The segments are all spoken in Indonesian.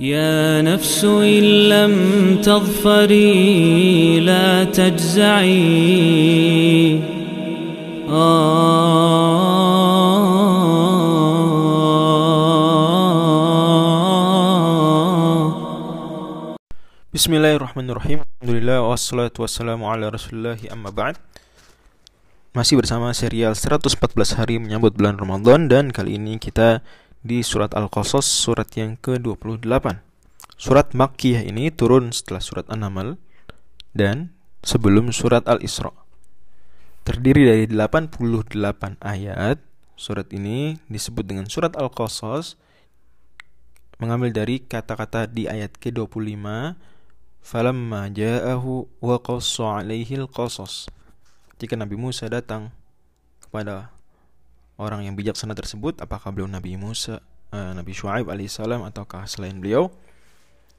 يا نفس إن لم تظفري لا تجزعي Bismillahirrahmanirrahim Alhamdulillah wassalatu wassalamu ala rasulillahi amma ba'd Masih bersama serial 114 hari menyambut bulan Ramadan Dan kali ini kita di surat Al-Qasas surat yang ke-28. Surat Makkiyah ini turun setelah surat An-Naml Dan sebelum surat Al-Isra. Terdiri dari 88 ayat. Surat ini disebut dengan surat Al-Qasas Mengambil dari kata-kata di ayat ke-25 falamma ja'ahu wa qassa alaihi al-qasas jika Nabi Musa datang kepada orang yang bijaksana tersebut apakah beliau Nabi Musa uh, Nabi Shu'aib alaihissalam ataukah selain beliau?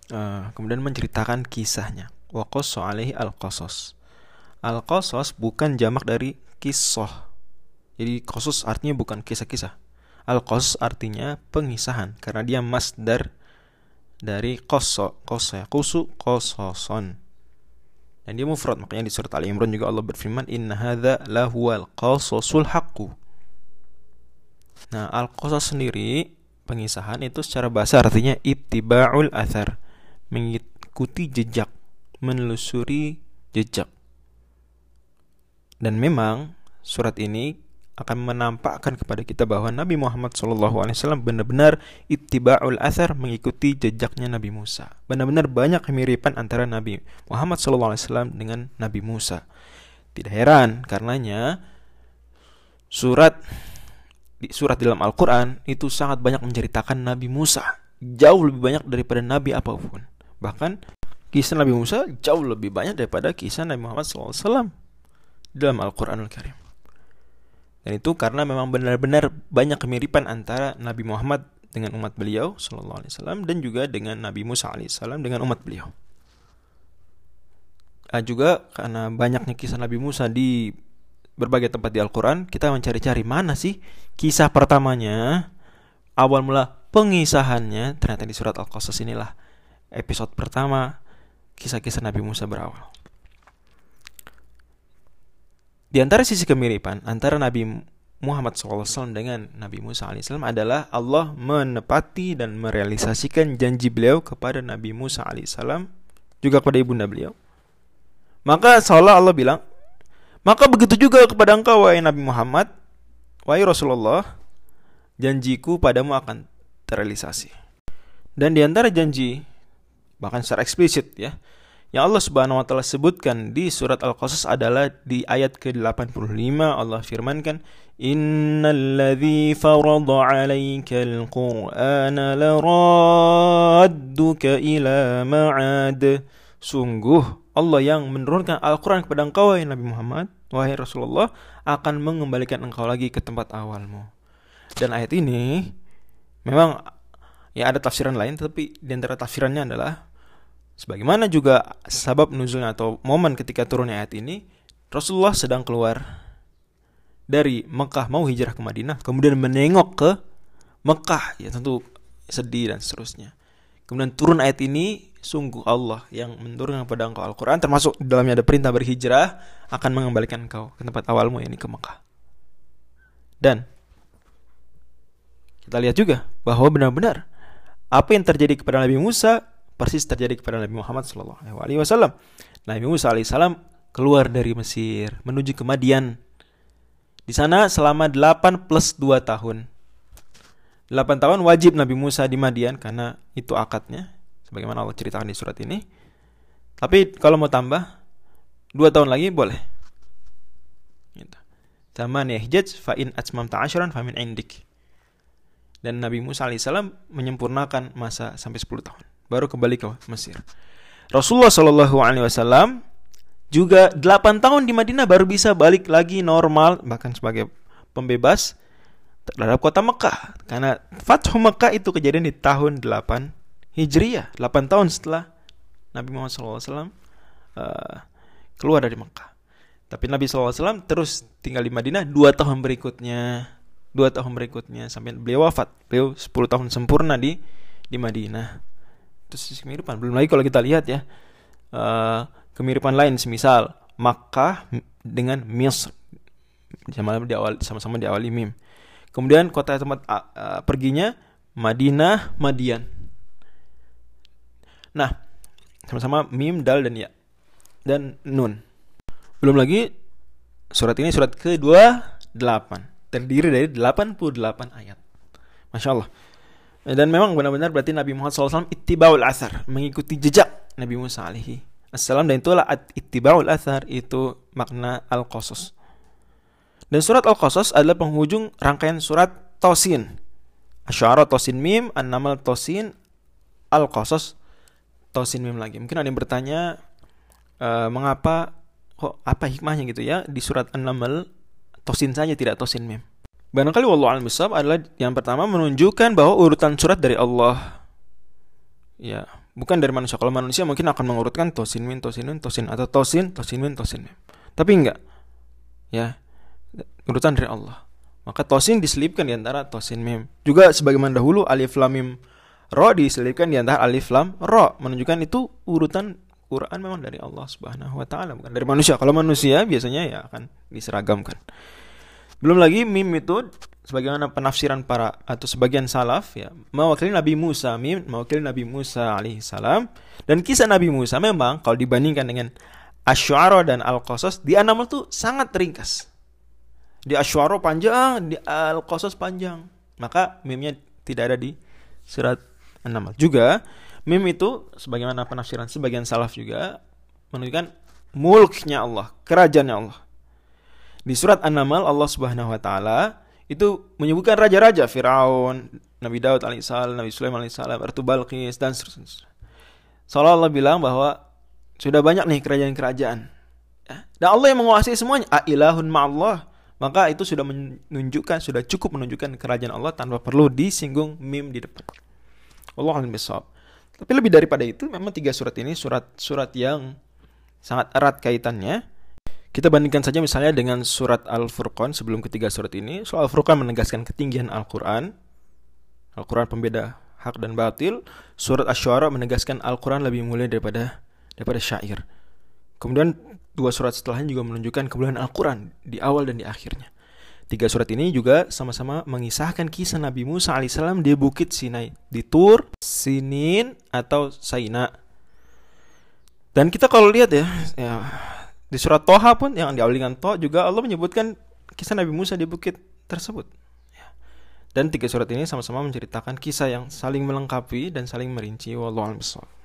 Uh, kemudian menceritakan kisahnya. Wa alaihi al-qasas. Al-qasas bukan jamak dari kisah. Jadi qasas artinya bukan kisah-kisah. Al-qasas artinya pengisahan karena dia masdar dari koso ya kusu kososon dan dia mufrad. Makanya di surat Al Imran juga Allah berfirman inna hadza lahuwal qasasul haqqu nah al qasas sendiri pengisahan itu secara bahasa artinya ittiba'ul athar mengikuti jejak menelusuri jejak dan memang surat ini akan menampakkan kepada kita bahwa Nabi Muhammad SAW benar-benar ittiba'ul athar mengikuti jejaknya Nabi Musa. Benar-benar banyak kemiripan antara Nabi Muhammad SAW dengan Nabi Musa. Tidak heran karenanya surat di surat dalam Al-Quran itu sangat banyak menceritakan Nabi Musa. Jauh lebih banyak daripada Nabi apa pun. Bahkan kisah Nabi Musa jauh lebih banyak daripada kisah Nabi Muhammad SAW dalam Al-Quranul Karim. Dan itu karena memang benar-benar banyak kemiripan antara Nabi Muhammad dengan umat beliau sallallahu alaihi wasallam dan juga dengan Nabi Musa alaihissalam dengan umat beliau. Ah, juga karena banyaknya kisah Nabi Musa di berbagai tempat di Al-Qur'an, kita mencari-cari mana sih kisah pertamanya, awal mula pengisahannya ternyata di surat Al-Qasas inilah episode pertama kisah-kisah Nabi Musa berawal. Di antara sisi kemiripan antara Nabi Muhammad SAW dengan Nabi Musa AS adalah Allah menepati dan merealisasikan janji beliau kepada Nabi Musa AS juga kepada ibunda beliau. Maka seolah Allah bilang, maka begitu juga kepada engkau wahai Nabi Muhammad, wahai Rasulullah, janjiku padamu akan terrealisasi. Dan di antara janji, bahkan secara eksplisit ya, yang Allah Subhanahu wa taala sebutkan di surat Al-Qasas adalah di ayat ke-85 Allah firmankan Innalladzi farada 'alaikal Qur'ana ma'ad Sungguh Allah yang menurunkan Al-Quran kepada engkau wahai Nabi Muhammad Wahai Rasulullah akan mengembalikan engkau lagi ke tempat awalmu Dan ayat ini memang ya ada tafsiran lain tapi di antara tafsirannya adalah Sebagaimana juga sabab nuzulnya atau momen ketika turunnya ayat ini, Rasulullah sedang keluar dari Mekah mau hijrah ke Madinah, kemudian menengok ke Mekah, ya tentu sedih dan seterusnya. Kemudian turun ayat ini, sungguh Allah yang menurunkan kepada engkau Al-Quran, termasuk dalamnya ada perintah berhijrah, akan mengembalikan engkau ke tempat awalmu, ini ke Mekah. Dan kita lihat juga bahwa benar-benar apa yang terjadi kepada Nabi Musa persis terjadi kepada Nabi Muhammad SAW. Nabi Musa alaihissalam keluar dari Mesir menuju ke Madian. Di sana selama 8 plus 2 tahun. 8 tahun wajib Nabi Musa di Madian karena itu akadnya. Sebagaimana Allah ceritakan di surat ini. Tapi kalau mau tambah 2 tahun lagi boleh. Gitu. Taman yahjaj fa in atmamta ashran fa min. Dan Nabi Musa alaihissalam menyempurnakan masa sampai 10 tahun baru kembali ke Mesir. Rasulullah Shallallahu Alaihi Wasallam juga 8 tahun di Madinah baru bisa balik lagi normal bahkan sebagai pembebas terhadap kota Mekah karena Fathu Mekah itu kejadian di tahun 8 Hijriyah 8 tahun setelah Nabi Muhammad SAW uh, keluar dari Mekah. Tapi Nabi SAW terus tinggal di Madinah 2 tahun berikutnya 2 tahun berikutnya sampai beliau wafat. Beliau 10 tahun sempurna di di Madinah. Sisi kemiripan belum lagi kalau kita lihat ya uh, kemiripan lain semisal Makkah dengan Misr. Sama diawali sama-sama diawali mim. Kemudian kota tempat uh, perginya Madinah Madian nah sama-sama mim dal dan ya dan nun. Belum lagi surat ini surat ke-28 terdiri dari 88 ayat. Masya Allah. Dan memang benar-benar berarti Nabi Muhammad SAW ittibaul asar mengikuti jejak Nabi Musa alaihi assalam. Dan itulah ittibaul asar itu makna al-qasas dan surat al-qasas adalah penghujung rangkaian surat Tosin Asyara Tosin Mim An-Namal Tosin Al-Qasas Tosin Mim lagi mungkin ada yang bertanya uh, mengapa kok apa hikmahnya gitu ya di surat An-Naml Tosin saja tidak Tosin Mim Barangkali wallahu a'lam adalah yang pertama menunjukkan bahwa urutan surat dari Allah. Ya, bukan dari manusia. Kalau manusia mungkin akan mengurutkan tosin min tosin min tosin atau tosin tosin min tosin min. Tapi enggak. Ya. Urutan dari Allah. Maka tosin diselipkan di antara tosin mim. Juga sebagaimana dahulu alif lam mim ro diselipkan di antara alif lam ro menunjukkan itu urutan Quran memang dari Allah Subhanahu wa taala bukan dari manusia. Kalau manusia biasanya ya akan diseragamkan. Belum lagi mim itu sebagaimana penafsiran para atau sebagian salaf ya mewakili Nabi Musa mim mewakili Nabi Musa alaihissalam dan kisah Nabi Musa memang kalau dibandingkan dengan Asy'ara dan Al-Qasas di An-Naml itu sangat ringkas. Di Asy'ara panjang, di Al-Qasas panjang. Maka mimnya tidak ada di surat An-Naml. Juga mim itu sebagaimana penafsiran sebagian salaf juga menunjukkan mulknya Allah, kerajaannya Allah. Di surat An-Naml Allah Subhanahu wa taala itu menyebutkan raja-raja Firaun, Nabi Daud alaihissalam, Nabi Sulaiman alaihissalam, Ratu Balqis dan seterusnya. Seolah Allah bilang bahwa sudah banyak nih kerajaan-kerajaan. Ya. Dan Allah yang menguasai semuanya. Ailahun ma'allah. Maka itu sudah menunjukkan, sudah cukup menunjukkan kerajaan Allah tanpa perlu disinggung mim di depan. Allah besok. Tapi lebih daripada itu, memang tiga surat ini surat-surat yang sangat erat kaitannya kita bandingkan saja misalnya dengan surat Al-Furqan sebelum ketiga surat ini. Surat Al-Furqan menegaskan ketinggian Al-Quran. Al-Quran pembeda hak dan batil. Surat Ash-Shu'ara menegaskan Al-Quran lebih mulia daripada daripada syair. Kemudian dua surat setelahnya juga menunjukkan kemuliaan Al-Quran di awal dan di akhirnya. Tiga surat ini juga sama-sama mengisahkan kisah Nabi Musa alaihissalam di Bukit Sinai, di Tur, Sinin, atau Saina. Dan kita kalau lihat ya, ya di surat Toha pun yang diawali dengan To juga Allah menyebutkan kisah Nabi Musa di bukit tersebut. Ya. Dan tiga surat ini sama-sama menceritakan kisah yang saling melengkapi dan saling merinci. Wallahu a'lam